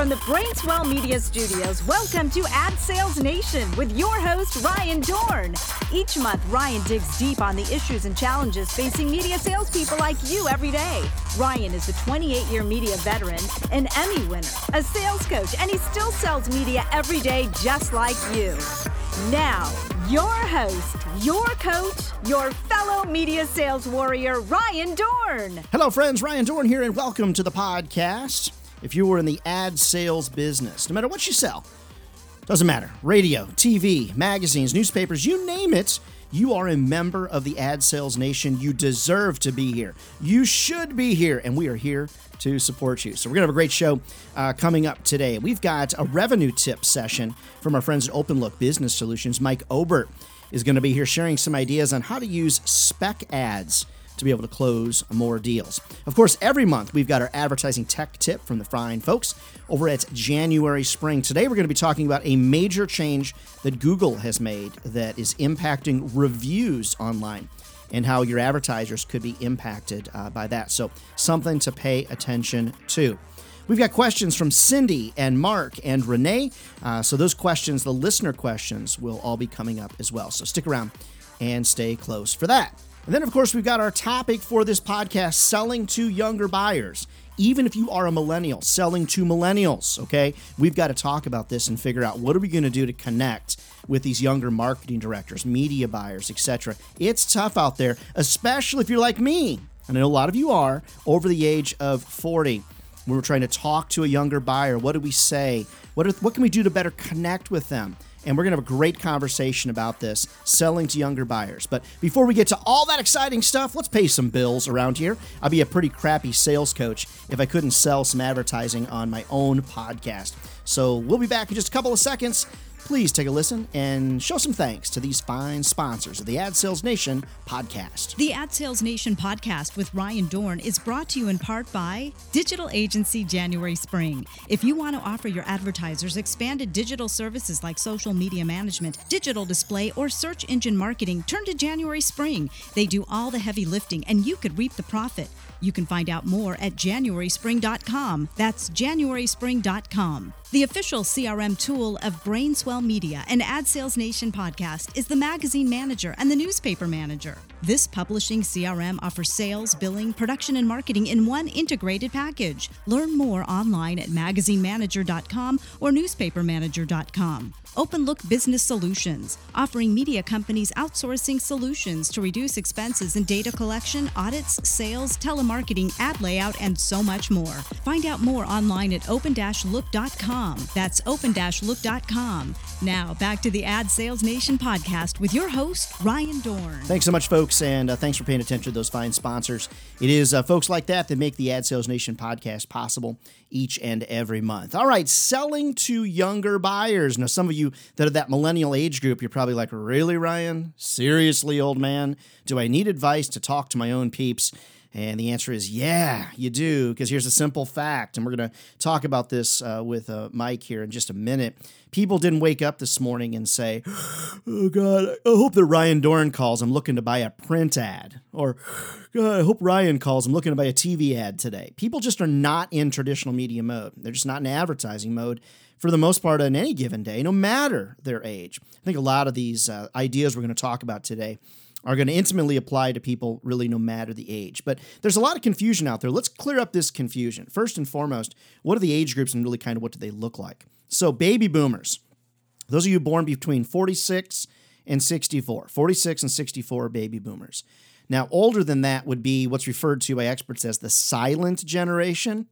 from the Brainswell Media Studios, welcome to Ad Sales Nation with your host, Ryan Dohrn. Each month, Ryan digs deep on the issues and challenges facing media salespeople like you every day. Ryan is a 28 year media veteran, an Emmy winner, a sales coach, and he still sells media every day just like you. Now, your host, your coach, your fellow media sales warrior, Ryan Dohrn. Hello, friends. Ryan Dohrn here, and welcome to the podcast. If you were in the ad sales business, no matter what you sell, doesn't matter radio, TV, magazines, newspapers, you name it. You are a member of the Ad Sales Nation. You deserve to be here. You should be here, and we are here to support you. So, we're going to have a great show uh, coming up today. We've got a revenue tip session from our friends at Open Look Business Solutions. Mike Obert is going to be here sharing some ideas on how to use spec ads to be able to close more deals. Of course, every month we've got our advertising tech tip from the fine folks over at January Spring. Today we're going to be talking about a major change that Google has made that is impacting reviews online and how your advertisers could be impacted uh, by that. So, something to pay attention to. We've got questions from Cindy and Mark and Renee. Uh, so, those questions, the listener questions, will all be coming up as well. So, stick around and stay close for that. And then, of course, we've got our topic for this podcast selling to younger buyers. Even if you are a millennial, selling to millennials, okay? We've got to talk about this and figure out what are we going to do to connect with these younger marketing directors, media buyers, etc. It's tough out there, especially if you're like me. And I know a lot of you are over the age of 40. When we're trying to talk to a younger buyer, what do we say? What, are, what can we do to better connect with them? And we're going to have a great conversation about this selling to younger buyers. But before we get to all that exciting stuff, let's pay some bills around here. I'd be a pretty crappy sales coach if I couldn't sell some advertising on my own podcast. So we'll be back in just a couple of seconds. Please take a listen and show some thanks to these fine sponsors of the Ad Sales Nation podcast. The Ad Sales Nation podcast with Ryan Dohrn is brought to you in part by Digital Agency January Spring. If you want to offer your advertisers expanded digital services like social media management, digital display, or search engine marketing, turn to January Spring. They do all the heavy lifting and you could reap the profit. You can find out more at januaryspring.com. That's januaryspring.com. The official CRM tool of Brainswell Media and Ad Sales Nation podcast is the Magazine Manager and the Newspaper Manager. This publishing CRM offers sales, billing, production, and marketing in one integrated package. Learn more online at magazinemanager.com or newspapermanager.com. Open Look Business Solutions, offering media companies outsourcing solutions to reduce expenses in data collection, audits, sales, telemarketing, ad layout, and so much more. Find out more online at open-look.com. That's open-look.com. Now, back to the Ad Sales Nation podcast with your host, Ryan Dohrn. Thanks so much, folks, and uh, thanks for paying attention to those fine sponsors. It is uh, folks like that that make the Ad Sales Nation podcast possible each and every month. All right, selling to younger buyers. Now, some of you that are that millennial age group, you're probably like, really, Ryan? Seriously, old man? Do I need advice to talk to my own peeps? And the answer is yeah, you do, because here's a simple fact. And we're going to talk about this uh, with uh, Mike here in just a minute. People didn't wake up this morning and say, oh, God, I hope that Ryan Dohrn calls. I'm looking to buy a print ad. Or, God, I hope Ryan calls. I'm looking to buy a TV ad today. People just are not in traditional media mode. They're just not in advertising mode for the most part on any given day, no matter their age. I think a lot of these uh, ideas we're going to talk about today are going to intimately apply to people really no matter the age. But there's a lot of confusion out there. Let's clear up this confusion. First and foremost, what are the age groups and really kind of what do they look like? So, baby boomers, those of you born between 46 and 64, 46 and 64 are baby boomers. Now, older than that would be what's referred to by experts as the silent generation.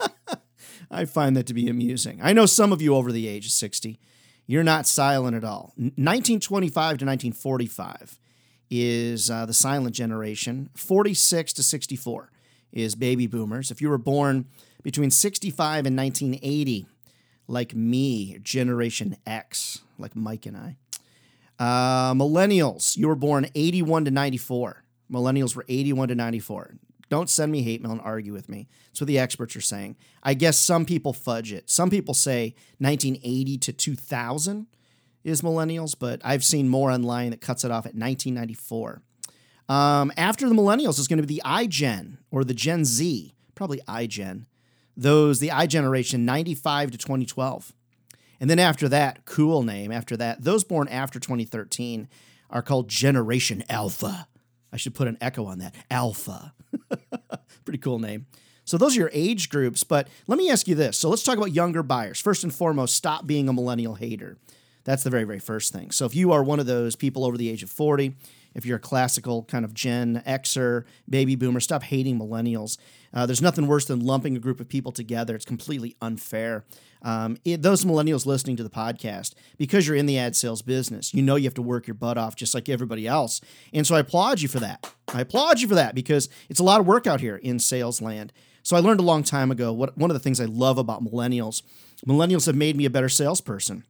I find that to be amusing. I know some of you over the age of 60, you're not silent at all. 1925 to 1945 is uh, the silent generation. 46 to 64 is baby boomers. If you were born between 65 and 1980, like me, Generation X, like Mike and I. Uh, millennials, you were born 81 to 94. Millennials were 81 to 94. Don't send me hate mail and argue with me. That's what the experts are saying. I guess some people fudge it. Some people say 1980 to 2000 is millennials, but I've seen more online that cuts it off at 1994. Um, after the millennials is going to be the iGen or the Gen Z, probably iGen. those, the I generation, 95 to 2012. And then after that, cool name, after that, those born after 2013 are called Generation Alpha. I should put an echo on that. Alpha. Pretty cool name. So those are your age groups. But let me ask you this. So let's talk about younger buyers. First and foremost, stop being a millennial hater. That's the very, very first thing. So if you are one of those people over the age of 40, if you're a classical kind of Gen Xer, baby boomer, stop hating millennials. Uh, there's nothing worse than lumping a group of people together. It's completely unfair. Um, it, those millennials listening to the podcast, because you're in the ad sales business, you know you have to work your butt off just like everybody else. And so I applaud you for that. I applaud you for that because it's a lot of work out here in sales land. So I learned a long time ago what one of the things I love about millennials. Millennials have made me a better salesperson.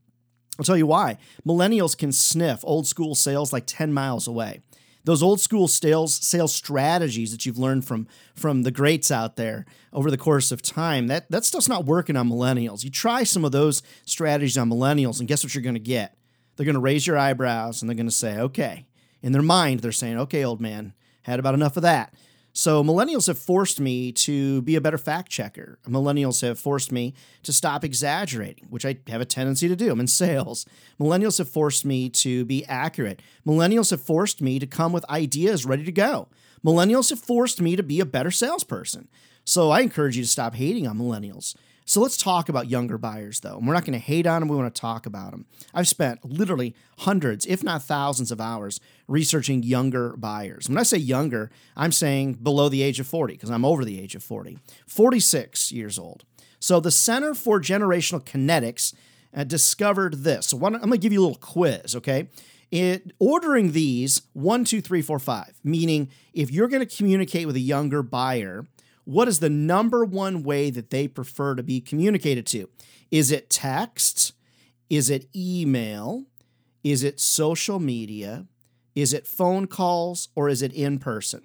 I'll tell you why. Millennials can sniff old school sales like 10 miles away. Those old school sales sales strategies that you've learned from from the greats out there over the course of time, that, that stuff's not working on millennials. You try some of those strategies on millennials, and guess what you're going to get? They're going to raise your eyebrows and they're going to say, okay. In their mind, they're saying, okay, old man, had about enough of that. So millennials have forced me to be a better fact checker. Millennials have forced me to stop exaggerating, which I have a tendency to do. I'm in sales. Millennials have forced me to be accurate. Millennials have forced me to come with ideas ready to go. Millennials have forced me to be a better salesperson. So I encourage you to stop hating on millennials. So let's talk about younger buyers, though. And we're not going to hate on them, we want to talk about them. I've spent literally hundreds, if not thousands, of hours researching younger buyers. When I say younger, I'm saying below the age of 40, because I'm over the age of 40, 46 years old. So the Center for Generational Kinetics uh, discovered this. So I'm going to give you a little quiz, okay? It, ordering these one, two, three, four, five, meaning if you're going to communicate with a younger buyer, what is the number one way that they prefer to be communicated to? Is it text? Is it email? Is it social media? Is it phone calls? Or is it in person?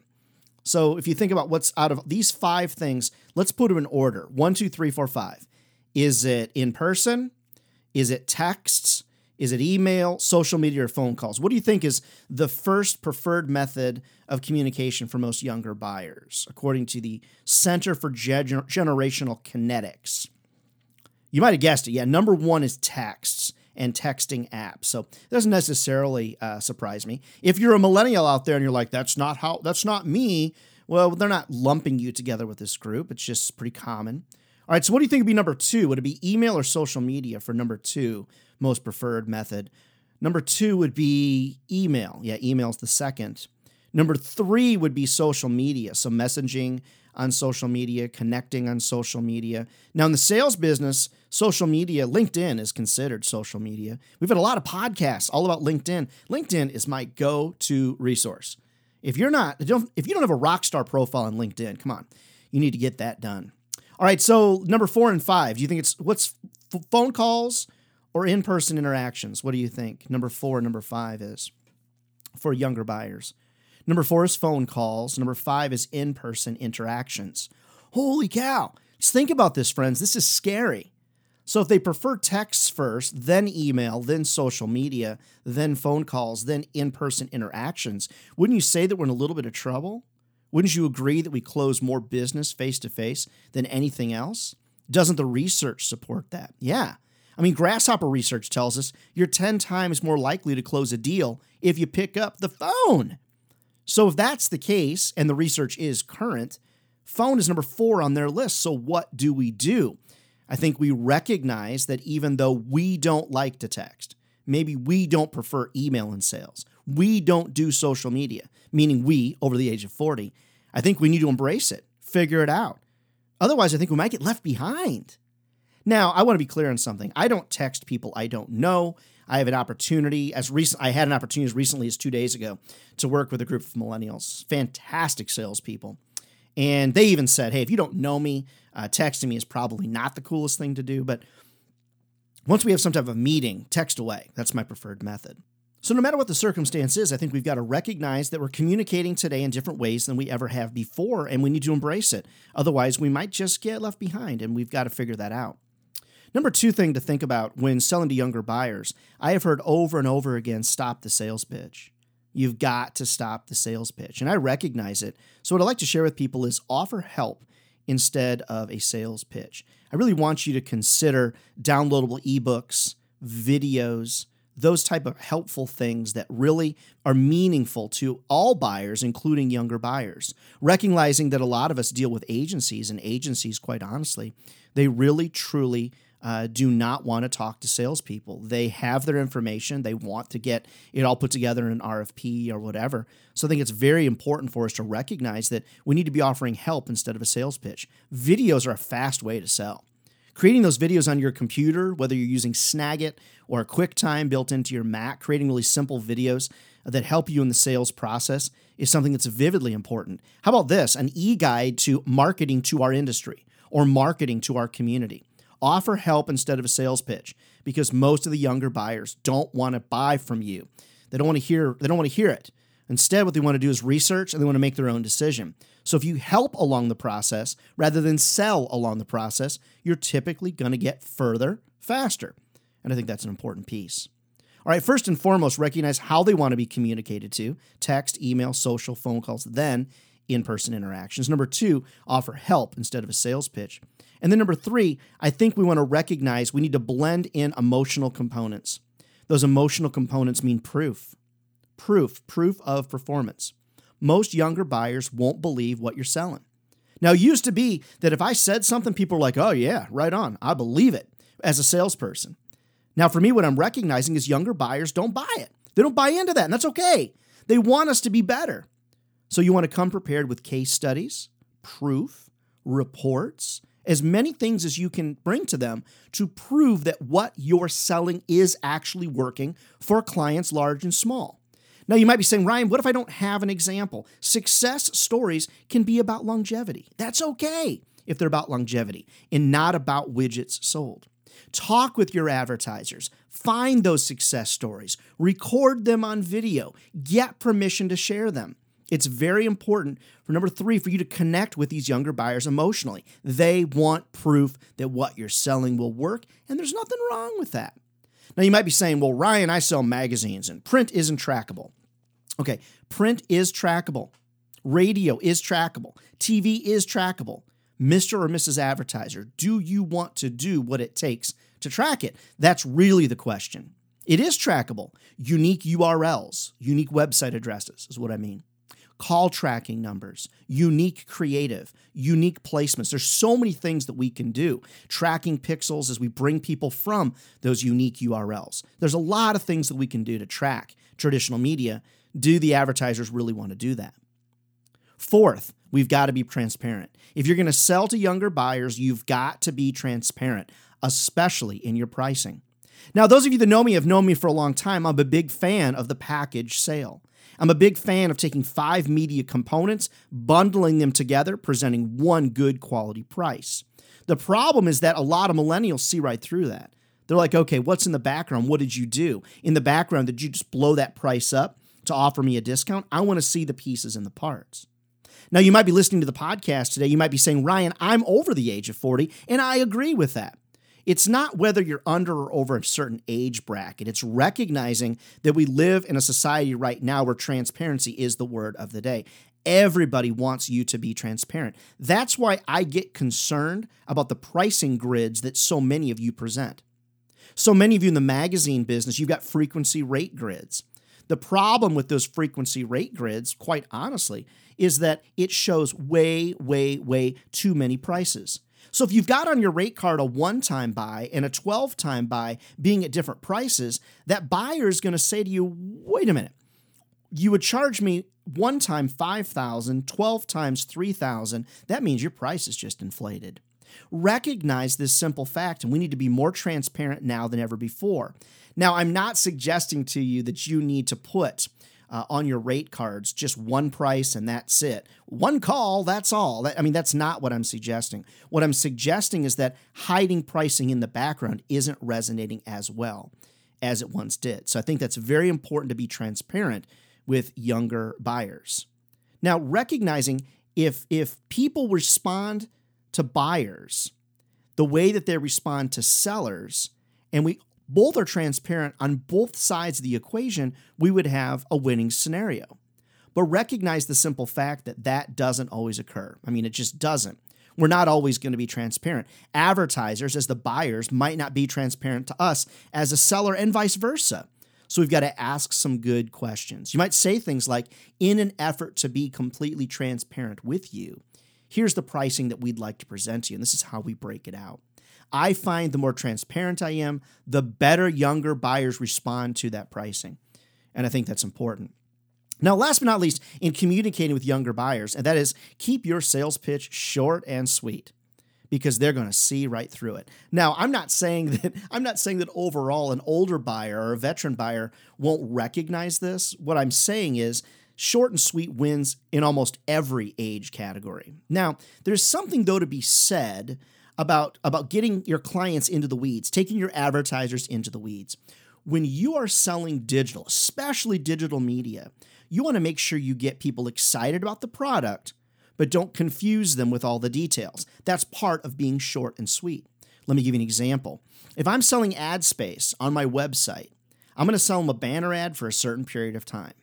So if you think about what's out of these five things, let's put them in order one, two, three, four, five. Is it in person? Is it texts? Is it email, social media, or phone calls? What do you think is the first preferred method of communication for most younger buyers, according to the Center for Gener- Generational Kinetics? You might have guessed it. Yeah, number one is texts and texting apps. So it doesn't necessarily uh, surprise me. If you're a millennial out there and you're like, that's not how, that's not me, well, they're not lumping you together with this group. It's just pretty common. All right, so what do you think would be number two? Would it be email or social media for number two? most preferred method. Number two would be email. Yeah, email is the second. Number three would be social media. So, messaging on social media, connecting on social media. Now, in the sales business, social media, LinkedIn is considered social media. We've had a lot of podcasts all about LinkedIn. LinkedIn is my go to resource. If you're not, if you don't have a rock star profile on LinkedIn, come on, you need to get that done. All right, so number four and five, do you think it's what's phone calls, or in person interactions. What do you think? Number four, number five is for younger buyers. Number four is phone calls. Number five is in person interactions. Holy cow. Just think about this, friends. This is scary. So, if they prefer texts first, then email, then social media, then phone calls, then in person interactions, wouldn't you say that we're in a little bit of trouble? Wouldn't you agree that we close more business face to face than anything else? Doesn't the research support that? Yeah. I mean, Grasshopper research tells us you're 10 times more likely to close a deal if you pick up the phone. So, if that's the case, and the research is current, phone is number four on their list. So, what do we do? I think we recognize that even though we don't like to text, maybe we don't prefer email in sales, we don't do social media, meaning we over the age of 40, I think we need to embrace it, figure it out. Otherwise, I think we might get left behind. Now, I want to be clear on something. I don't text people I don't know. I have an opportunity as recent. I had an opportunity as recently as two days ago to work with a group of millennials, fantastic salespeople, and they even said, "Hey, if you don't know me, uh, texting me is probably not the coolest thing to do, but once we have some type of meeting, text away. That's my preferred method." So, no matter what the circumstance is, I think we've got to recognize that we're communicating today in different ways than we ever have before, and we need to embrace it. Otherwise, we might just get left behind, and we've got to figure that out. Number two thing to think about when selling to younger buyers, I have heard over and over again stop the sales pitch. You've got to stop the sales pitch. And I recognize it. So, what I'd like to share with people is offer help instead of a sales pitch. I really want you to consider downloadable ebooks, videos, those type of helpful things that really are meaningful to all buyers including younger buyers recognizing that a lot of us deal with agencies and agencies quite honestly they really truly uh, do not want to talk to salespeople. They have their information. They want to get it all put together in an RFP or whatever. So I think it's very important for us to recognize that we need to be offering help instead of a sales pitch. Videos are a fast way to sell. Creating those videos on your computer, whether you're using Snagit or QuickTime built into your Mac, creating really simple videos that help you in the sales process is something that's vividly important. How about this? An e guide to marketing to our industry or marketing to our community. Offer help instead of a sales pitch because most of the younger buyers don't want to buy from you. They don't want to hear they don't want to hear it. Instead, what they want to do is research and they want to make their own decision. So if you help along the process rather than sell along the process, you're typically going to get further faster. And I think that's an important piece. All right, first and foremost, recognize how they want to be communicated to text, email, social, phone calls, then in person interactions. Number two, offer help instead of a sales pitch. And then number three, I think we want to recognize we need to blend in emotional components. Those emotional components mean proof. Proof, proof of performance. Most younger buyers won't believe what you're selling. Now, it used to be that if I said something, people were like, oh, yeah, right on. I believe it as a salesperson. Now, for me, what I'm recognizing is younger buyers don't buy it. They don't buy into that, and that's okay. They want us to be better. So, you want to come prepared with case studies, proof, reports, as many things as you can bring to them to prove that what you're selling is actually working for clients large and small. Now, you might be saying, Ryan, what if I don't have an example? Success stories can be about longevity. That's okay if they're about longevity and not about widgets sold. Talk with your advertisers, find those success stories, record them on video, get permission to share them. It's very important for number three for you to connect with these younger buyers emotionally. They want proof that what you're selling will work, and there's nothing wrong with that. Now, you might be saying, well, Ryan, I sell magazines and print isn't trackable. Okay, print is trackable, radio is trackable, TV is trackable. Mr. or Mrs. Advertiser, do you want to do what it takes to track it? That's really the question. It is trackable. Unique URLs, unique website addresses is what I mean call tracking numbers, unique creative, unique placements. There's so many things that we can do. Tracking pixels as we bring people from those unique URLs. There's a lot of things that we can do to track traditional media. Do the advertisers really want to do that? Fourth, we've got to be transparent. If you're going to sell to younger buyers, you've got to be transparent, especially in your pricing. Now, those of you that know me have known me for a long time. I'm a big fan of the package sale. I'm a big fan of taking five media components, bundling them together, presenting one good quality price. The problem is that a lot of millennials see right through that. They're like, okay, what's in the background? What did you do? In the background, did you just blow that price up to offer me a discount? I want to see the pieces and the parts. Now, you might be listening to the podcast today. You might be saying, Ryan, I'm over the age of 40, and I agree with that. It's not whether you're under or over a certain age bracket. It's recognizing that we live in a society right now where transparency is the word of the day. Everybody wants you to be transparent. That's why I get concerned about the pricing grids that so many of you present. So many of you in the magazine business, you've got frequency rate grids. The problem with those frequency rate grids, quite honestly, is that it shows way, way, way too many prices. So if you've got on your rate card a one time buy and a 12 time buy being at different prices, that buyer is going to say to you, wait a minute, you would charge me one time 5,000, 12 times 3,000. That means your price is just inflated. Recognize this simple fact, and we need to be more transparent now than ever before. Now, I'm not suggesting to you that you need to put uh, on your rate cards, just one price and that's it. One call, that's all. That, I mean, that's not what I'm suggesting. What I'm suggesting is that hiding pricing in the background isn't resonating as well as it once did. So I think that's very important to be transparent with younger buyers. Now, recognizing if if people respond to buyers the way that they respond to sellers, and we both are transparent on both sides of the equation, we would have a winning scenario. But recognize the simple fact that that doesn't always occur. I mean, it just doesn't. We're not always going to be transparent. Advertisers, as the buyers, might not be transparent to us as a seller, and vice versa. So we've got to ask some good questions. You might say things like, in an effort to be completely transparent with you, here's the pricing that we'd like to present to you. And this is how we break it out. I find the more transparent I am, the better younger buyers respond to that pricing. And I think that's important. Now, last but not least, in communicating with younger buyers, and that is keep your sales pitch short and sweet because they're going to see right through it. Now, I'm not saying that I'm not saying that overall an older buyer or a veteran buyer won't recognize this. What I'm saying is short and sweet wins in almost every age category. Now, there's something though to be said about about getting your clients into the weeds, taking your advertisers into the weeds. When you are selling digital, especially digital media, you want to make sure you get people excited about the product, but don't confuse them with all the details. That's part of being short and sweet. Let me give you an example. If I'm selling ad space on my website, I'm going to sell them a banner ad for a certain period of time.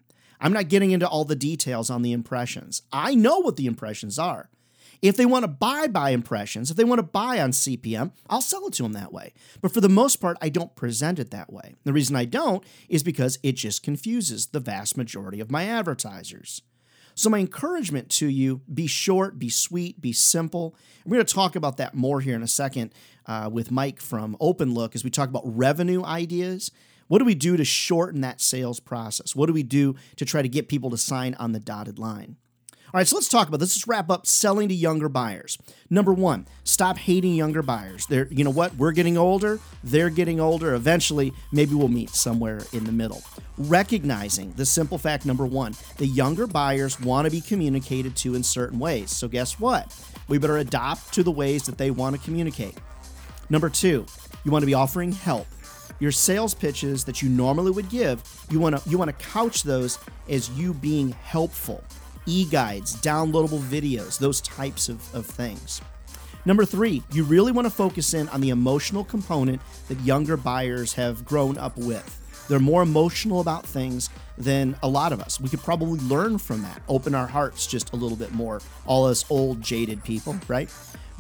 I'm not getting into all the details on the impressions. I know what the impressions are. If they want to buy by impressions, if they want to buy on CPM, I'll sell it to them that way. But for the most part, I don't present it that way. The reason I don't is because it just confuses the vast majority of my advertisers. So, my encouragement to you be short, be sweet, be simple. we're going to talk about that more here in a second uh, with Mike from OpenLook as we talk about revenue ideas. What do we do to shorten that sales process? What do we do to try to get people to sign on the dotted line? All right, so let's talk about this. Let's wrap up selling to younger buyers. Number one, stop hating younger buyers. They're, you know what? We're getting older. They're getting older. Eventually, maybe we'll meet somewhere in the middle. Recognizing the simple fact number one, the younger buyers want to be communicated to in certain ways. So, guess what? We better adopt to the ways that they want to communicate. Number two, you want to be offering help your sales pitches that you normally would give you want to you want to couch those as you being helpful e-guides, downloadable videos, those types of, of things. Number three, you really want to focus in on the emotional component that younger buyers have grown up with. They're more emotional about things than a lot of us. We could probably learn from that, open our hearts just a little bit more, all us old, jaded people, right?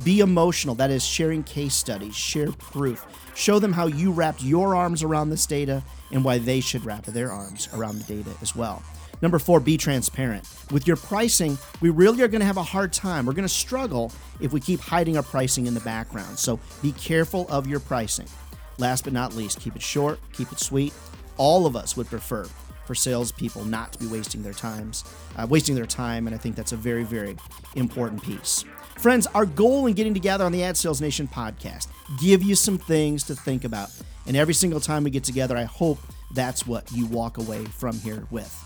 Be emotional. That is sharing case studies, share proof. Show them how you wrapped your arms around this data and why they should wrap their arms around the data as well. Number four, be transparent. With your pricing, we really are going to have a hard time. We're going to struggle if we keep hiding our pricing in the background. So be careful of your pricing. Last but not least, keep it short, keep it sweet. All of us would prefer for salespeople not to be wasting their times, uh, wasting their time, and I think that's a very, very important piece. Friends, our goal in getting together on the Ad Sales Nation podcast, give you some things to think about. And every single time we get together, I hope that's what you walk away from here with.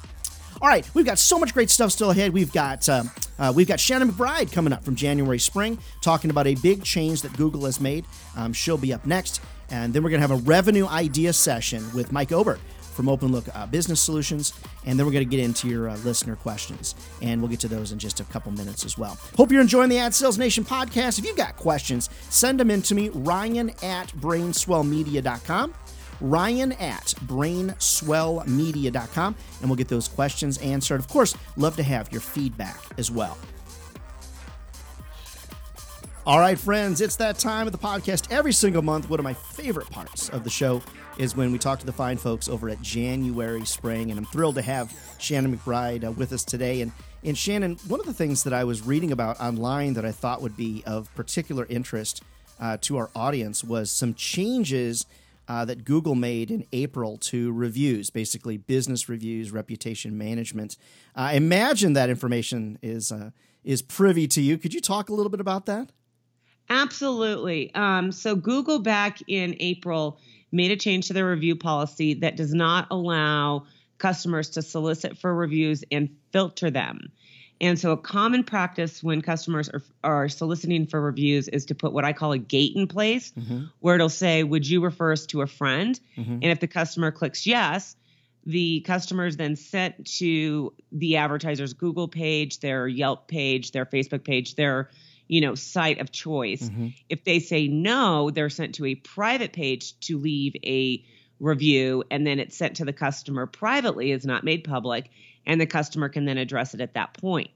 All right, we've got so much great stuff still ahead. We've got uh, uh, we've got Shannon McBride coming up from January spring, talking about a big change that Google has made. Um, she'll be up next, and then we're going to have a revenue idea session with Mike Obert from OpenLook uh, Business Solutions, and then we're going to get into your uh, listener questions, and we'll get to those in just a couple minutes as well. Hope you're enjoying the Ad Sales Nation podcast. If you've got questions, send them in to me, Ryan at brainswellmedia.com. Ryan at brainswellmedia.com, and we'll get those questions answered. Of course, love to have your feedback as well. All right, friends, it's that time of the podcast every single month. One of my favorite parts of the show is when we talk to the fine folks over at January Spring, and I'm thrilled to have Shannon McBride uh, with us today. And and Shannon, one of the things that I was reading about online that I thought would be of particular interest uh, to our audience was some changes uh, that Google made in April to reviews, basically business reviews, reputation management. I imagine that information is uh, is privy to you. Could you talk a little bit about that? Absolutely. Um, so Google back in April made a change to their review policy that does not allow customers to solicit for reviews and filter them. And so, a common practice when customers are, are soliciting for reviews is to put what I call a gate in place, mm-hmm. where it'll say, Would you refer us to a friend? Mm-hmm. And if the customer clicks yes, the customer is then sent to the advertiser's Google page, their Yelp page, their Facebook page, their you know site of choice. Mm-hmm. If they say no, they're sent to a private page to leave a review, and then it's sent to the customer privately, is not made public and the customer can then address it at that point.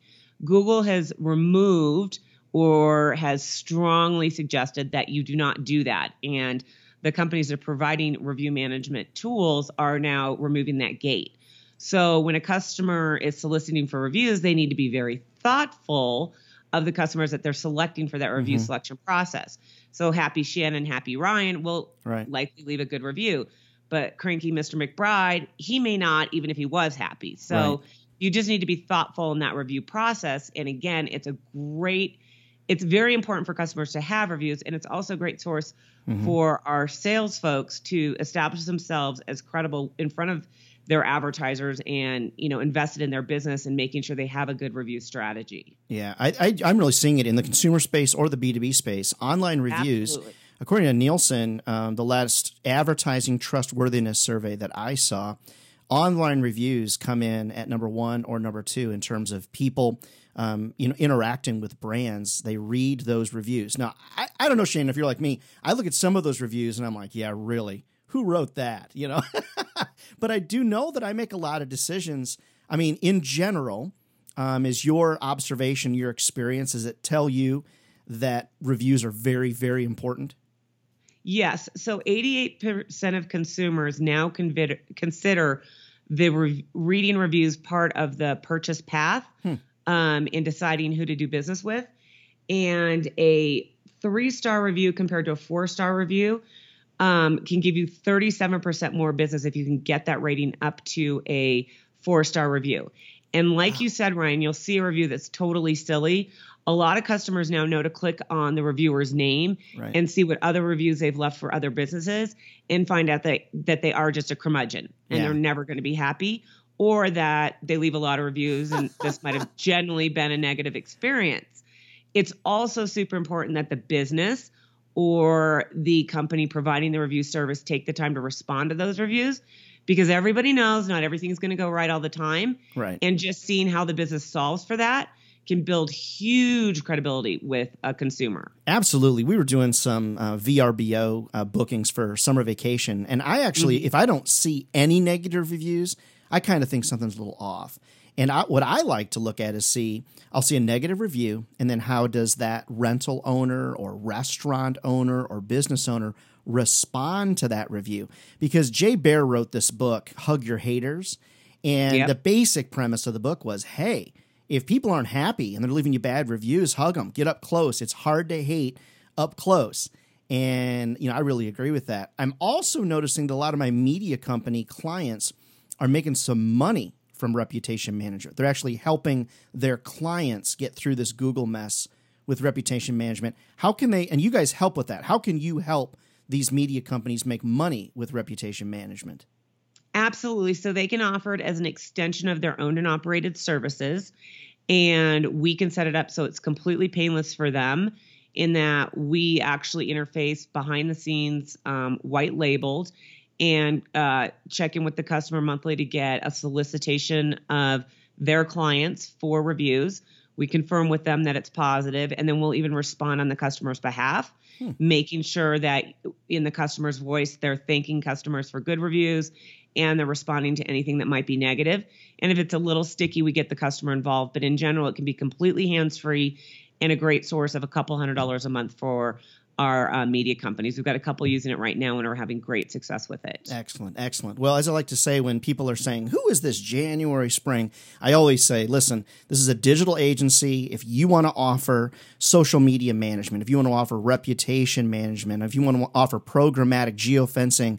Google has removed or has strongly suggested that you do not do that. And the companies that are providing review management tools are now removing that gate. So when a customer is soliciting for reviews, they need to be very thoughtful of the customers that they're selecting for that review mm-hmm. selection process. So happy Shannon, happy Ryan will right. likely leave a good review. But cranky Mr. McBride, he may not, even if he was happy. So right. you just need to be thoughtful in that review process. And again, it's a great it's very important for customers to have reviews and it's also a great source mm-hmm. for our sales folks to establish themselves as credible in front of their advertisers and you know invested in their business and making sure they have a good review strategy yeah I, I am really seeing it in the consumer space or the b2b space online reviews Absolutely. according to nielsen um, the last advertising trustworthiness survey that i saw online reviews come in at number one or number two in terms of people um, you know, interacting with brands, they read those reviews. Now, I, I don't know, Shane, if you're like me, I look at some of those reviews and I'm like, yeah, really, who wrote that? You know, but I do know that I make a lot of decisions. I mean, in general, um, is your observation, your experience, does it tell you that reviews are very, very important? Yes. So 88% of consumers now consider, consider the re- reading reviews part of the purchase path. Hmm um, in deciding who to do business with. And a three star review compared to a four star review um, can give you 37% more business if you can get that rating up to a four star review. And like wow. you said, Ryan, you'll see a review that's totally silly. A lot of customers now know to click on the reviewer's name right. and see what other reviews they've left for other businesses and find out that that they are just a curmudgeon and yeah. they're never going to be happy or that they leave a lot of reviews and this might have generally been a negative experience. It's also super important that the business or the company providing the review service take the time to respond to those reviews because everybody knows not everything's going to go right all the time. Right. And just seeing how the business solves for that can build huge credibility with a consumer. Absolutely. We were doing some uh, VRBO uh, bookings for summer vacation. And I actually, mm-hmm. if I don't see any negative reviews, I kind of think something's a little off. And I, what I like to look at is see, I'll see a negative review, and then how does that rental owner or restaurant owner or business owner respond to that review? Because Jay Baer wrote this book, Hug Your Haters. And yep. the basic premise of the book was hey, if people aren't happy and they're leaving you bad reviews, hug them, get up close. It's hard to hate up close. And, you know, I really agree with that. I'm also noticing that a lot of my media company clients are making some money from reputation management. They're actually helping their clients get through this Google mess with reputation management. How can they, and you guys help with that? How can you help these media companies make money with reputation management? Absolutely. So they can offer it as an extension of their owned and operated services. And we can set it up so it's completely painless for them in that we actually interface behind the scenes, um, white labeled, and uh, check in with the customer monthly to get a solicitation of their clients for reviews. We confirm with them that it's positive, and then we'll even respond on the customer's behalf, hmm. making sure that in the customer's voice, they're thanking customers for good reviews and they're responding to anything that might be negative. And if it's a little sticky, we get the customer involved. But in general, it can be completely hands free and a great source of a couple hundred dollars a month for our uh, media companies. We've got a couple using it right now and are having great success with it. Excellent, excellent. Well, as I like to say, when people are saying, Who is this January Spring? I always say, Listen, this is a digital agency. If you want to offer social media management, if you want to offer reputation management, if you want to offer programmatic geofencing,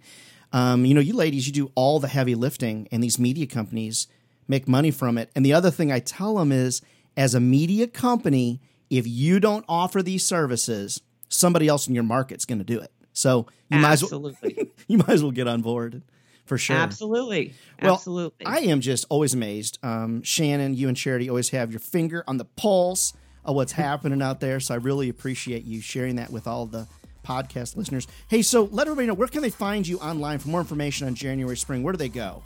um, you know, you ladies, you do all the heavy lifting, and these media companies make money from it. And the other thing I tell them is, as a media company, if you don't offer these services, somebody else in your market's going to do it. So you Absolutely. might as well you might as well get on board for sure. Absolutely. Well, Absolutely. I am just always amazed. Um, Shannon, you and Charity always have your finger on the pulse of what's happening out there. So I really appreciate you sharing that with all the podcast listeners. Hey, so let everybody know where can they find you online for more information on January Spring? Where do they go?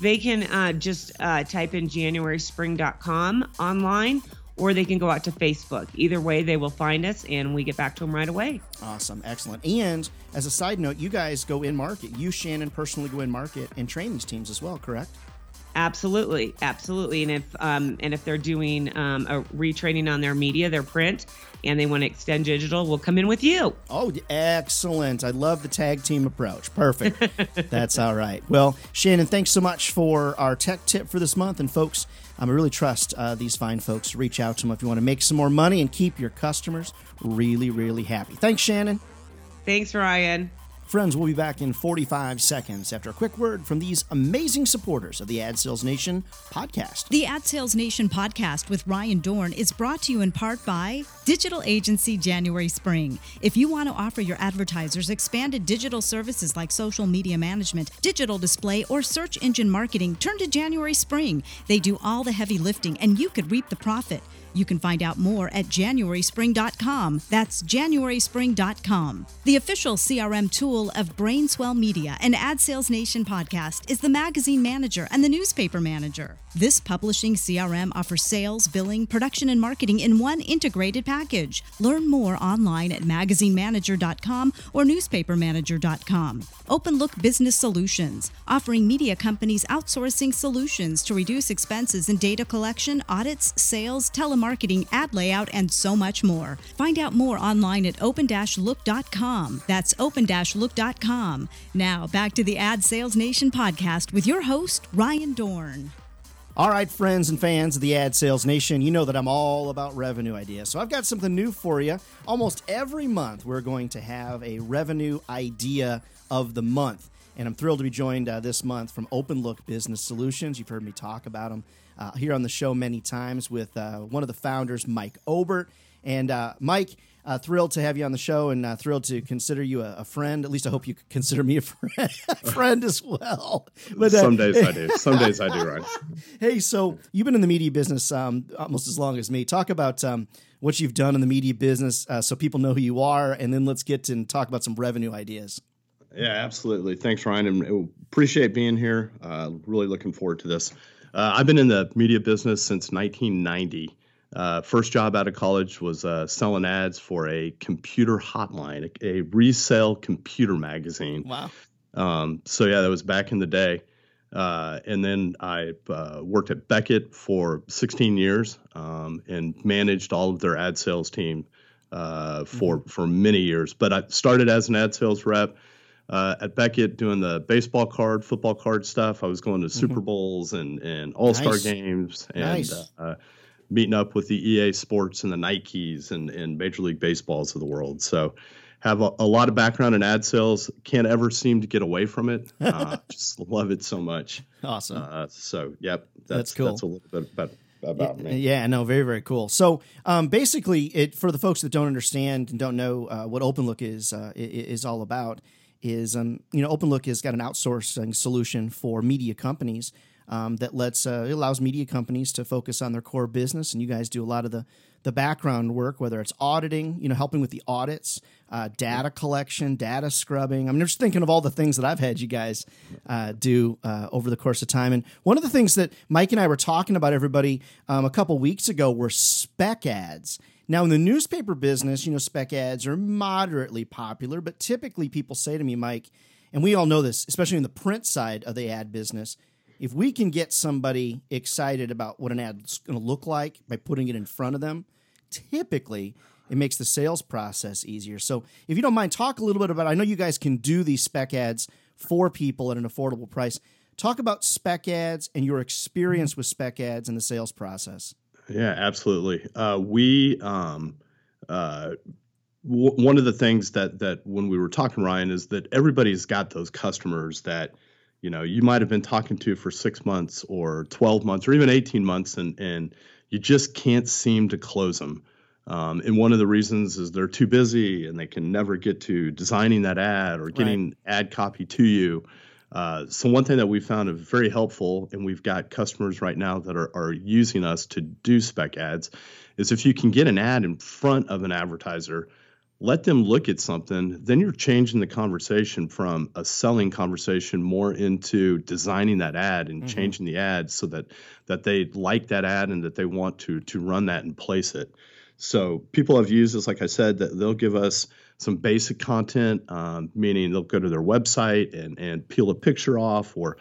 They can uh, just uh, type in januaryspring.com online or they can go out to Facebook. Either way, they will find us and we get back to them right away. Awesome. Excellent. And as a side note, you guys go in market. You, Shannon, personally go in market and train these teams as well, correct? Absolutely, absolutely. And if um, and if they're doing um, a retraining on their media, their print, and they want to extend digital, we'll come in with you. Oh, excellent! I love the tag team approach. Perfect. That's all right. Well, Shannon, thanks so much for our tech tip for this month, and folks. Um, I really trust uh, these fine folks. Reach out to them if you want to make some more money and keep your customers really, really happy. Thanks, Shannon. Thanks, Ryan. Friends, we'll be back in 45 seconds after a quick word from these amazing supporters of the Ad Sales Nation podcast. The Ad Sales Nation podcast with Ryan Dohrn is brought to you in part by Digital Agency January Spring. If you want to offer your advertisers expanded digital services like social media management, digital display, or search engine marketing, turn to January Spring. They do all the heavy lifting and you could reap the profit. You can find out more at JanuarySpring.com. That's JanuarySpring.com. The official CRM tool of Brainswell Media and Ad Sales Nation podcast is the Magazine Manager and the Newspaper Manager. This publishing CRM offers sales, billing, production, and marketing in one integrated package. Learn more online at magazinemanager.com or newspapermanager.com. OpenLook Business Solutions, offering media companies outsourcing solutions to reduce expenses in data collection, audits, sales, telemarketing, ad layout, and so much more. Find out more online at open-look.com. That's open-look.com. Now, back to the Ad Sales Nation podcast with your host, Ryan Dohrn. All right, friends and fans of the Ad Sales Nation, you know that I'm all about revenue ideas. So I've got something new for you. Almost every month, we're going to have a revenue idea of the month. And I'm thrilled to be joined uh, this month from Open Look Business Solutions. You've heard me talk about them uh, here on the show many times with uh, one of the founders, Mike Obert. And uh, Mike, uh, thrilled to have you on the show and uh, thrilled to consider you a, a, friend. At least I hope you consider me a friend, a friend as well. But, uh, Some days I do. Some days I do, right? hey, so you've been in the media business um, almost as long as me. Talk about um, what you've done in the media business uh, so people know who you are, and then let's get and talk about some revenue ideas. Yeah, absolutely. Thanks, Ryan. And appreciate being here. Uh, really looking forward to this. Uh, I've been in the media business since 1990. Uh, first job out of college was uh, selling ads for a computer hotline, a, a resale computer magazine. Wow. Um, so yeah, that was back in the day. Uh, and then I uh, worked at Beckett for 16 years um, and managed all of their ad sales team uh, for mm-hmm. for many years. But I started as an ad sales rep. Uh, at Beckett doing the baseball card, football card stuff. I was going to mm-hmm. Super Bowls and, and All Star nice. games and nice meeting up with the EA Sports and the Nikes and, and Major League Baseballs of the world. So have a, a, lot of background in ad sales. Can't ever seem to get away from it. Uh, just love it so much. Awesome. Uh, so yep, that's, that's cool. That's a little bit about about me. Yeah, no, very very cool. So um, basically, it for the folks that don't understand and don't know uh, what OpenLook is uh, is all about is um, you know OpenLook has got an outsourcing solution for media companies um, that lets uh, it allows media companies to focus on their core business. And you guys do a lot of the the background work, whether it's auditing, you know, helping with the audits, uh, data collection, data scrubbing. I'm just thinking of all the things that I've had you guys uh, do uh, over the course of time. And one of the things that Mike and I were talking about, everybody, um, a couple weeks ago were spec ads. Now, in the newspaper business, you know, spec ads are moderately popular, but typically people say to me, Mike, and we all know this, especially in the print side of the ad business, if we can get somebody excited about what an ad's going to look like by putting it in front of them, typically it makes the sales process easier. So, if you don't mind, talk a little bit about. I know you guys can do these spec ads for people at an affordable price. Talk about spec ads and your experience with spec ads and the sales process. Yeah, absolutely. Uh, we um, uh, w- one of the things that that when we were talking, Ryan, is that everybody's got those customers that you know you might have been talking to for six months or 12 months or even 18 months and and you just can't seem to close them um, and one of the reasons is they're too busy and they can never get to designing that ad or getting right. ad copy to you uh, so one thing that we found is very helpful and we've got customers right now that are, are using us to do spec ads is if you can get an ad in front of an advertiser let them look at something, then you're changing the conversation from a selling conversation more into designing that ad and mm-hmm. changing the ad so that that they like that ad and that they want to to run that and place it. So people have used this, like I said, that they'll give us some basic content, um, meaning they'll go to their website and and peel a picture off or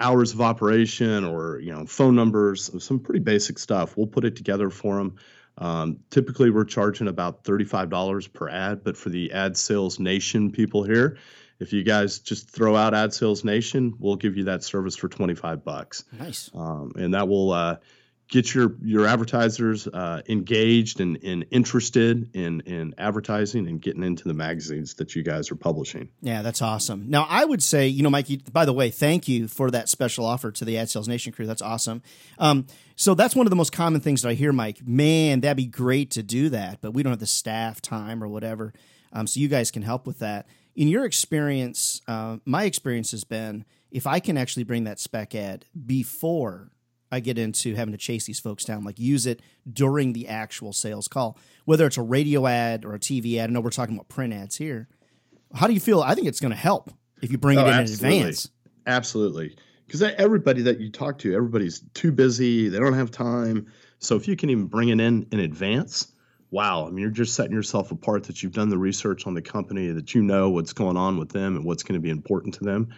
hours of operation or you know phone numbers, some pretty basic stuff. We'll put it together for them. Um, typically, we're charging about $35 per ad, but for the Ad Sales Nation people here, if you guys just throw out Ad Sales Nation, we'll give you that service for 25 bucks. Nice. Um, and that will uh, get your your advertisers uh, engaged and, and interested in in advertising and getting into the magazines that you guys are publishing. Yeah, that's awesome. Now, I would say, you know, Mikey. By the way, thank you for that special offer to the Ad Sales Nation crew. That's awesome. Um, so that's one of the most common things that I hear, Mike. Man, that'd be great to do that, but we don't have the staff time or whatever. Um, so you guys can help with that. In your experience, uh, my experience has been if I can actually bring that spec ad before I get into having to chase these folks down, like use it during the actual sales call, whether it's a radio ad or a TV ad. I know we're talking about print ads here. How do you feel? I think it's going to help if you bring Oh, it in absolutely. advance. Absolutely. Because everybody that you talk to, everybody's too busy. They don't have time. So if you can even bring it in in advance, wow. I mean, you're just setting yourself apart that you've done the research on the company, that you know what's going on with them and what's going to be important to them.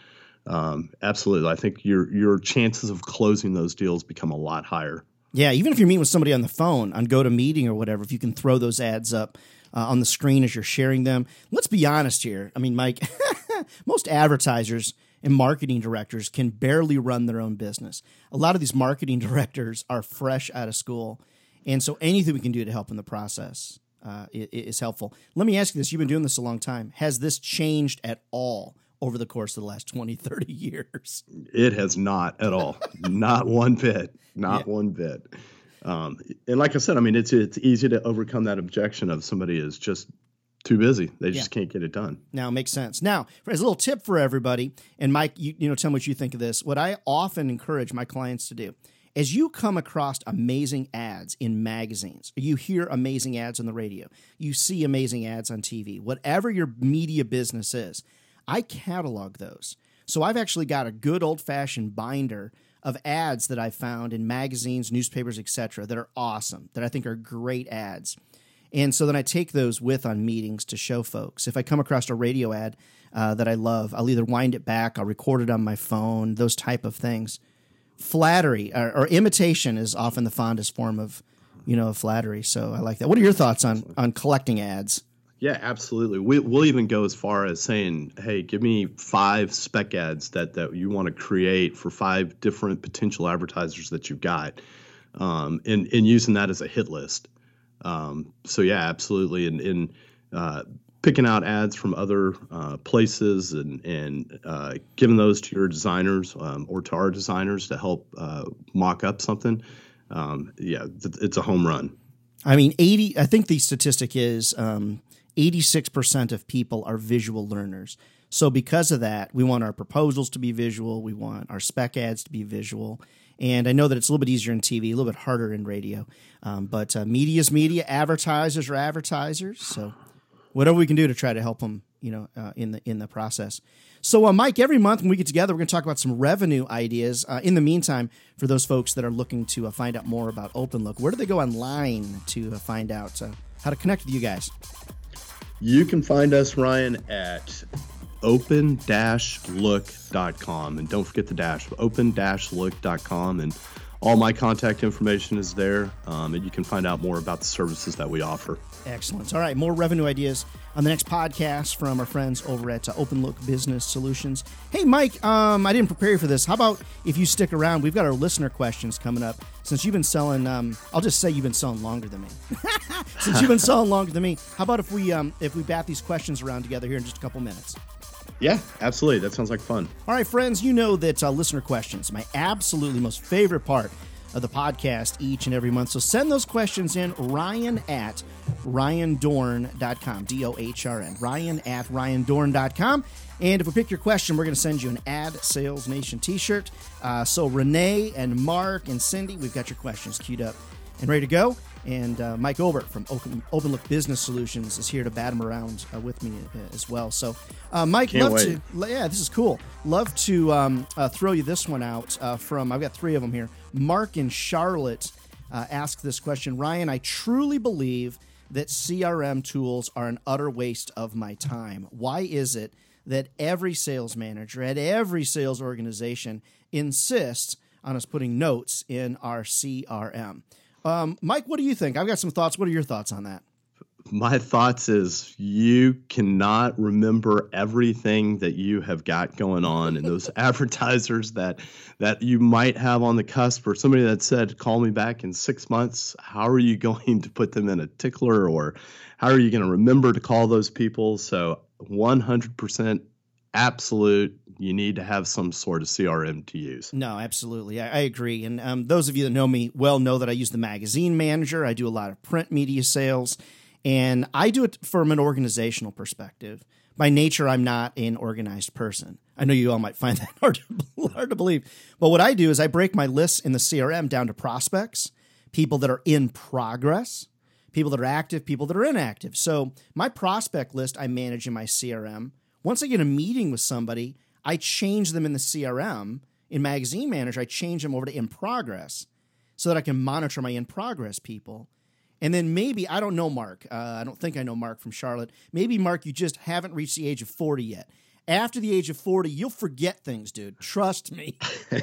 Um, absolutely. I think your your chances of closing those deals become a lot higher. Yeah, even if you're meeting with somebody on the phone on GoToMeeting or whatever, if you can throw those ads up uh, on the screen as you're sharing them. Let's be honest here. I mean, Mike, most advertisers and marketing directors can barely run their own business. A lot of these marketing directors are fresh out of school. And so anything we can do to help in the process uh, is helpful. Let me ask you this you've been doing this a long time. Has this changed at all over the course of the last 20, 30 years? It has not at all, not one bit, not one bit. Um, and like I said, I mean, it's it's easy to overcome that objection of somebody is just too busy; they just can't get it done. Now it makes sense. Now, as a little tip for everybody, and Mike, you, you know, tell me what you think of this. What I often encourage my clients to do, as you come across amazing ads in magazines, you hear amazing ads on the radio, you see amazing ads on TV, whatever your media business is, I catalog those. So I've actually got a good old fashioned binder of ads that I found in magazines, newspapers, etc., that are awesome, that I think are great ads. And so then I take those with on meetings to show folks. If I come across a radio ad uh, that I love, I'll either wind it back, I'll record it on my phone, those type of things. Flattery or, or imitation is often the fondest form of, you know, of flattery. So I like that. What are your thoughts on on collecting ads? Yeah, absolutely. We, we'll even go as far as saying, "Hey, give me five spec ads that that you want to create for five different potential advertisers that you've got," um, and and using that as a hit list. Um, so yeah, absolutely, and and uh, picking out ads from other uh, places and and uh, giving those to your designers um, or to our designers to help uh, mock up something. Um, yeah, it's a home run. I mean, 80, I think the statistic is um, 86% of people are visual learners. So, because of that, we want our proposals to be visual. We want our spec ads to be visual. And I know that it's a little bit easier in TV, a little bit harder in radio. Um, but uh, media is media, advertisers are advertisers. So, whatever we can do to try to help them, you know, uh, in the in the process. So, uh, Mike, every month when we get together, we're going to talk about some revenue ideas. Uh, in the meantime, for those folks that are looking to uh, find out more about OpenLook, where do they go online to uh, find out how to connect with you guys? You can find us, Ryan, at open-look.com. And don't forget the dash, open-look.com. And all my contact information is there. Um, and you can find out more about the services that we offer. Excellent. All right, more revenue ideas on the next podcast from our friends over at uh, Open Look Business Solutions. Hey, Mike, um, I didn't prepare you for this. How about if you stick around? We've got our listener questions coming up. Since you've been selling, um, I'll just say you've been selling longer than me. Since you've been selling longer than me, how about if we um, if we bat these questions around together here in just a couple minutes? Yeah, absolutely. That sounds like fun. All right, friends, you know that uh, listener questions, my absolutely most favorite part of the podcast each and every month. So send those questions in, Ryan at ryandohrn.com, D O H R N, Ryan at ryandohrn.com. And if we pick your question, we're going to send you an Ad Sales Nation t shirt. Uh, so Renee and Mark and Cindy, we've got your questions queued up and ready to go. And uh, Mike Obert from Open, Open Look Business Solutions is here to bat him around uh, with me uh, as well. So, uh, Mike, Can't love wait. to yeah, this is cool. Love to um, uh, throw you this one out uh, from. I've got three of them here. Mark and Charlotte uh, ask this question. Ryan, I truly believe that CRM tools are an utter waste of my time. Why is it that every sales manager at every sales organization insists on us putting notes in our CRM. Um, Mike, what do you think? I've got some thoughts. What are your thoughts on that? my thoughts is you cannot remember everything that you have got going on and those advertisers that that you might have on the cusp or somebody that said call me back in six months how are you going to put them in a tickler or how are you going to remember to call those people so 100% absolute you need to have some sort of crm to use no absolutely i, I agree and um, those of you that know me well know that i use the magazine manager i do a lot of print media sales and I do it from an organizational perspective. By nature, I'm not an organized person. I know you all might find that hard to, hard to believe. But what I do is I break my lists in the CRM down to prospects, people that are in progress, people that are active, people that are inactive. So my prospect list I manage in my CRM. Once I get a meeting with somebody, I change them in the CRM. In Magazine Manager, I change them over to in progress so that I can monitor my in progress people. And then maybe, I don't know Mark. Uh, I don't think I know Mark from Charlotte. Maybe, Mark, you just haven't reached the age of 40 yet. After the age of 40, you'll forget things, dude. Trust me.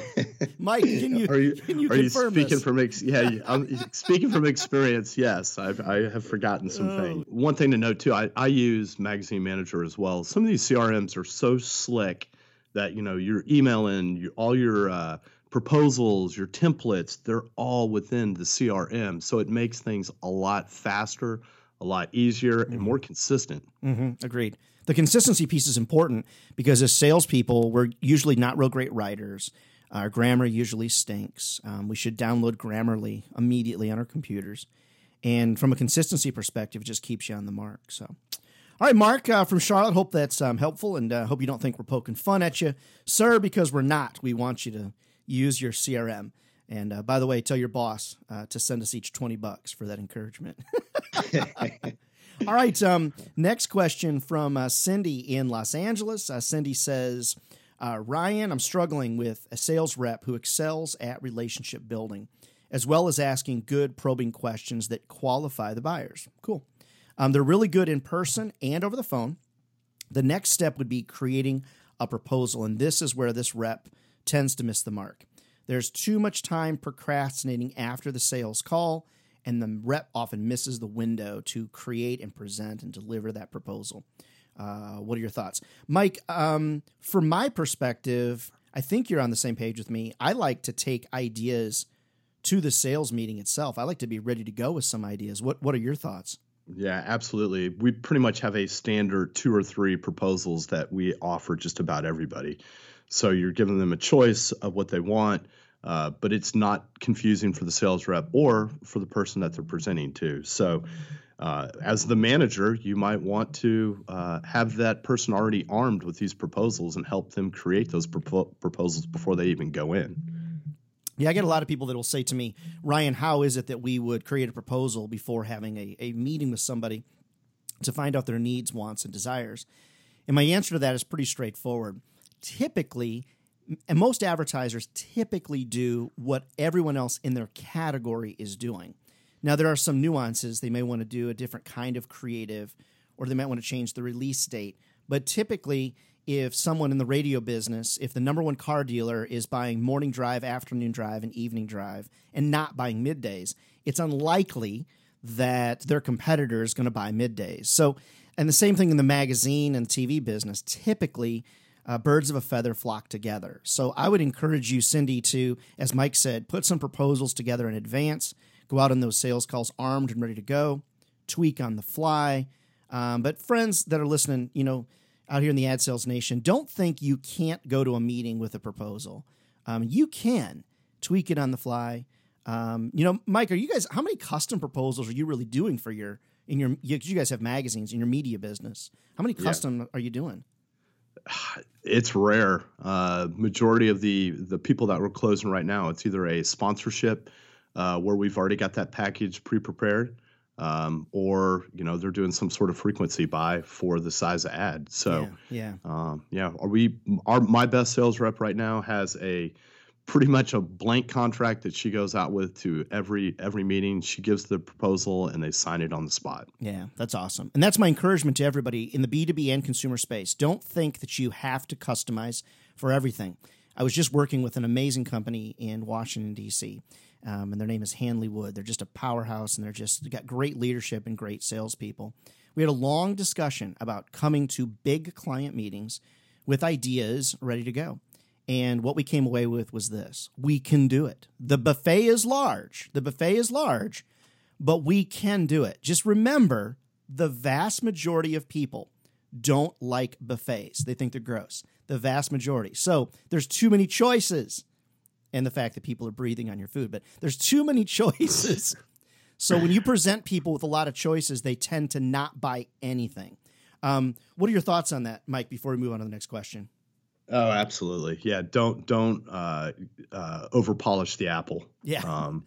Mike, can you, are you, can you are you speaking this? from ex- yeah, I'm speaking from experience, yes. I've, I have forgotten some oh. things. One thing to note, too, I, I use Magazine Manager as well. Some of these CRMs are so slick that, you know, you're emailing you, all your uh, – proposals, your templates, they're all within the CRM. So it makes things a lot faster, a lot easier, mm-hmm. and more consistent. Mm-hmm. Agreed. The consistency piece is important because as salespeople, we're usually not real great writers. Our grammar usually stinks. Um, we should download Grammarly immediately on our computers. And from a consistency perspective, it just keeps you on the mark. So, all right, Mark uh, from Charlotte. Hope that's um, helpful, and uh, hope you don't think we're poking fun at you, sir, because we're not. We want you to use your CRM. And uh, by the way, tell your boss uh, to send us each 20 bucks for that encouragement. All right. Um, next question from uh, Cindy in Los Angeles. Uh, Cindy says, Ryan, I'm struggling with a sales rep who excels at relationship building, as well as asking good probing questions that qualify the buyers. Cool. Um, they're really good in person and over the phone. The next step would be creating a proposal. And this is where this rep tends to miss the mark. There's too much time procrastinating after the sales call, and the rep often misses the window to create and present and deliver that proposal. Uh, what are your thoughts, Mike? Um, from my perspective, I think you're on the same page with me. I like to take ideas to the sales meeting itself. I like to be ready to go with some ideas. What What are your thoughts? Yeah, absolutely. We pretty much have a standard two or three proposals that we offer just about everybody. So you're giving them a choice of what they want, uh, but it's not confusing for the sales rep or for the person that they're presenting to. So uh, as the manager, you might want to uh, have that person already armed with these proposals and help them create those propo- proposals before they even go in. Yeah, I get a lot of people that will say to me, Ryan, how is it that we would create a proposal before having a, a meeting with somebody to find out their needs, wants, and desires? And my answer to that is pretty straightforward typically, and most advertisers typically do what everyone else in their category is doing. Now, there are some nuances. They may want to do a different kind of creative, or they might want to change the release date. But typically, if someone in the radio business, if the number one car dealer is buying morning drive, afternoon drive, and evening drive, and not buying middays, it's unlikely that their competitor is going to buy middays. So, and the same thing in the magazine and TV business. Typically, uh, birds of a feather flock together. So I would encourage you, Cindy, to, as Mike said, put some proposals together in advance, go out on those sales calls armed and ready to go, tweak on the fly. Um, but friends that are listening, you know, out here in the ad sales nation, don't think you can't go to a meeting with a proposal. Um, you can tweak it on the fly. Um, you know, Mike, are you guys? How many custom proposals are you really doing for your in your? You, you guys have magazines in your media business. How many custom yeah. are you doing? it's rare. Uh, majority of the the people that we're closing right now, it's either a sponsorship uh, where we've already got that package pre-prepared, um, or you know they're doing some sort of frequency buy for the size of ad. So yeah, yeah, um, yeah. Are we? Our my best sales rep right now has a pretty much a blank contract that she goes out with to every every meeting. She gives the proposal and they sign it on the spot. Yeah, that's awesome. And that's my encouragement to everybody in the B2B and consumer space. Don't think that you have to customize for everything. I was just working with an amazing company in Washington, D.C., um, and their name is Hanley Wood. They're just a powerhouse and they're just they got great leadership and great salespeople. We had a long discussion about coming to big client meetings with ideas ready to go. And what we came away with was this we can do it. The buffet is large. The buffet is large, but we can do it. Just remember the vast majority of people don't like buffets, they think they're gross. The vast majority. So there's too many choices. And the fact that people are breathing on your food, but there's too many choices. so when you present people with a lot of choices, they tend to not buy anything. Um, what are your thoughts on that, Mike, before we move on to the next question? Oh, absolutely. Yeah. Don't don't uh, uh, over polish the apple. Yeah. Um,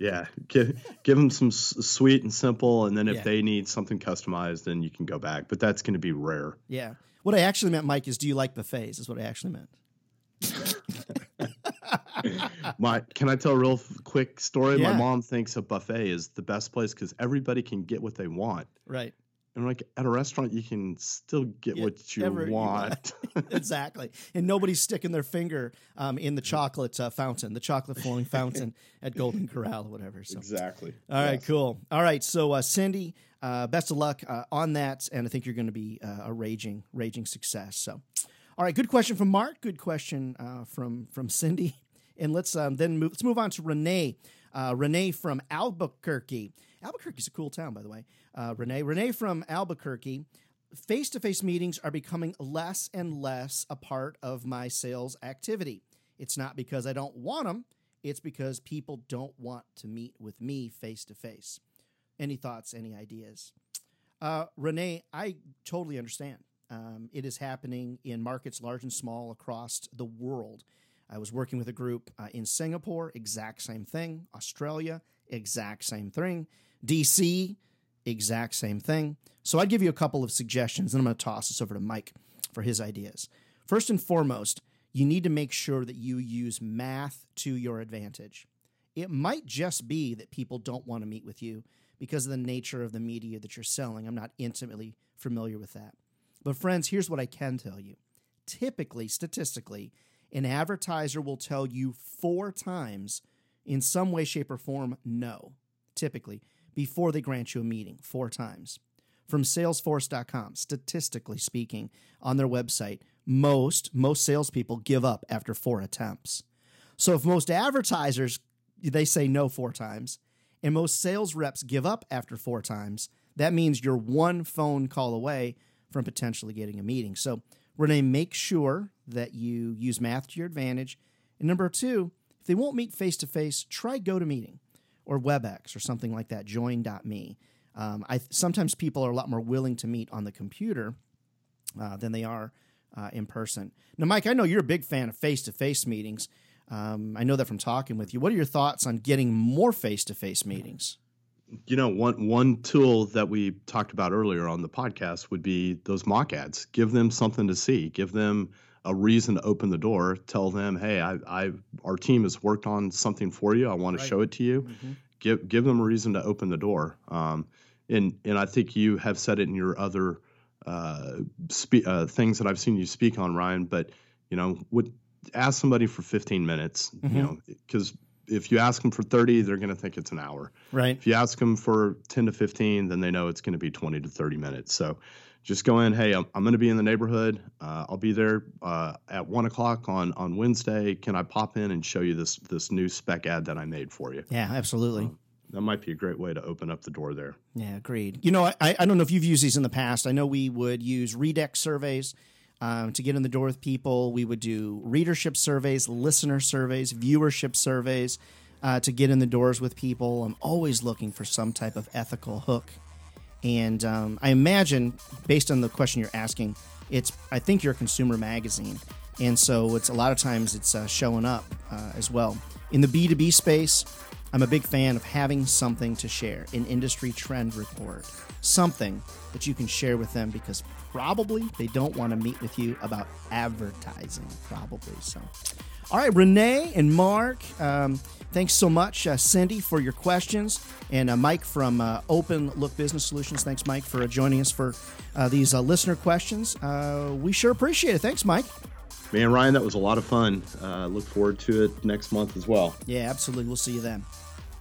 yeah. Give give them some s- sweet and simple, and then if Yeah. they need something customized, then you can go back. But that's going to be rare. Yeah. What I actually meant, Mike, is do you like buffets? Is what I actually meant. My can I tell a real quick story? Yeah. My mom thinks a buffet is the best place because everybody can get what they want. Right. And like at a restaurant, you can still get Yeah, what you ever you want. exactly. And nobody's sticking their finger um, in the chocolate uh, fountain, the chocolate flowing fountain at Golden Corral or whatever. So. exactly. All right, Yes. cool. All right, so uh, Cindy, uh, best of luck uh, on that, and I think you're going to be uh, a raging, raging success. So, all right, good question from Mark. Good question uh, from from Cindy, and let's um, then move. Let's move on to Renee. Uh, Renee from Albuquerque. Albuquerque's a cool town, by the way. Uh, Renee, Renee from Albuquerque. Face to face meetings are becoming less and less a part of my sales activity. It's not because I don't want them, it's because people don't want to meet with me face to face. Any thoughts, any ideas? Uh, Renee, I totally understand. Um, it is happening in markets large and small across the world. I was working with a group uh, in Singapore, exact same thing. Australia, exact same thing. DC, exact same thing. So I'd give you a couple of suggestions, and I'm going to toss this over to Mike for his ideas. First and foremost, you need to make sure that you use math to your advantage. It might just be that people don't want to meet with you because of the nature of the media that you're selling. I'm not intimately familiar with that. But, friends, here's what I can tell you. Typically, statistically, an advertiser will tell you four times in some way, shape, or form no, typically, before they grant you a meeting, four times. From salesforce.com, statistically speaking, on their website, most most salespeople give up after four attempts. So if most advertisers they say no four times, and most sales reps give up after four times, that means you're one phone call away from potentially getting a meeting. So Renee, make sure that you use math to your advantage. And number two, if they won't meet face to face, try GoToMeeting or WebEx or something like that. Join.me. Um, I sometimes people are a lot more willing to meet on the computer uh, than they are uh, in person. Now, Mike, I know you're a big fan of face to face meetings. Um, I know that from talking with you. What are your thoughts on getting more face to face meetings? You know, one one tool that we talked about earlier on the podcast would be those mock ads. Give them something to see. Give them a reason to open the door. Tell them, hey, I, I our team has worked on something for you. I want to show it to you. Give give them a reason to open the door. Um, and and I think you have said it in your other uh, spe- uh, things that I've seen you speak on, Ryan. But you know, would ask somebody for 15 minutes. You know, because if you ask them for 30, they're going to think it's an hour. Right. If you ask them for 10 to 15, then they know it's going to be 20 to 30 minutes. So just go in. Hey, I'm, I'm going to be in the neighborhood. Uh, I'll be there uh, at one o'clock on on Wednesday. Can I pop in and show you this this new spec ad that I made for you? Yeah, absolutely. That might be a great way to open up the door there. Yeah, agreed. You know, I, I don't know if you've used these in the past. I know we would use Readex surveys um, to get in the door with people. We would do readership surveys, listener surveys, viewership surveys uh, to get in the doors with people. I'm always looking for some type of ethical hook. And um, I imagine, based on the question you're asking, it's I think you're a consumer magazine, and so it's a lot of times it's uh, showing up uh, as well in the B2B space. I'm a big fan of having something to share, an industry trend report, something that you can share with them because probably they don't want to meet with you about advertising, probably. So, all right, Renee and Mark, um, thanks so much. Uh, Cindy for your questions, and uh, Mike from uh, Open Look Business Solutions. Thanks, Mike, for uh, joining us for uh, these uh, listener questions. we sure appreciate it. Thanks, Mike. Man, Ryan, that was a lot of fun. look forward to it next month as well. Yeah, absolutely. We'll see you then.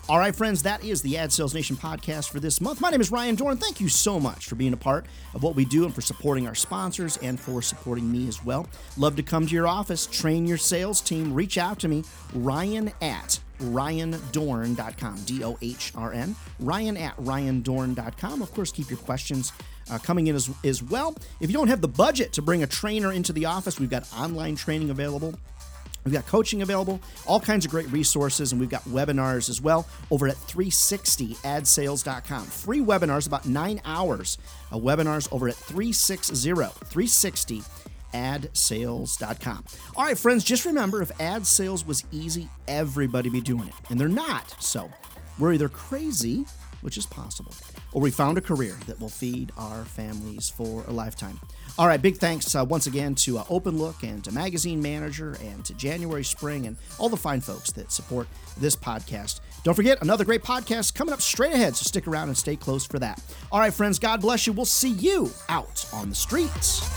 All right, friends, that is the Ad Sales Nation podcast for this month. My name is Ryan Dohrn. Thank you so much for being a part of what we do and for supporting our sponsors and for supporting me as well. Love to come to your office, train your sales team. Reach out to me, Ryan at ryandohrn.com, D O H R N, Ryan at ryandohrn.com. Of course, keep your questions uh, coming in as, as well. If you don't have the budget to bring a trainer into the office, we've got online training available We've got coaching available, all kinds of great resources, and we've got webinars as well over at 360adsales.com. Free webinars, about nine hours of webinars over at 360 360 adsales.com. All right, friends, just remember if ad sales was easy, everybody be doing it. And they're not. So we're either crazy, which is possible, or we found a career that will feed our families for a lifetime. All right, big thanks uh, once again to uh, Open Look and to Magazine Manager and to January Spring and all the fine folks that support this podcast. Don't forget, another great podcast coming up straight ahead, so stick around and stay close for that. All right, friends, God bless you. We'll see you out on the streets.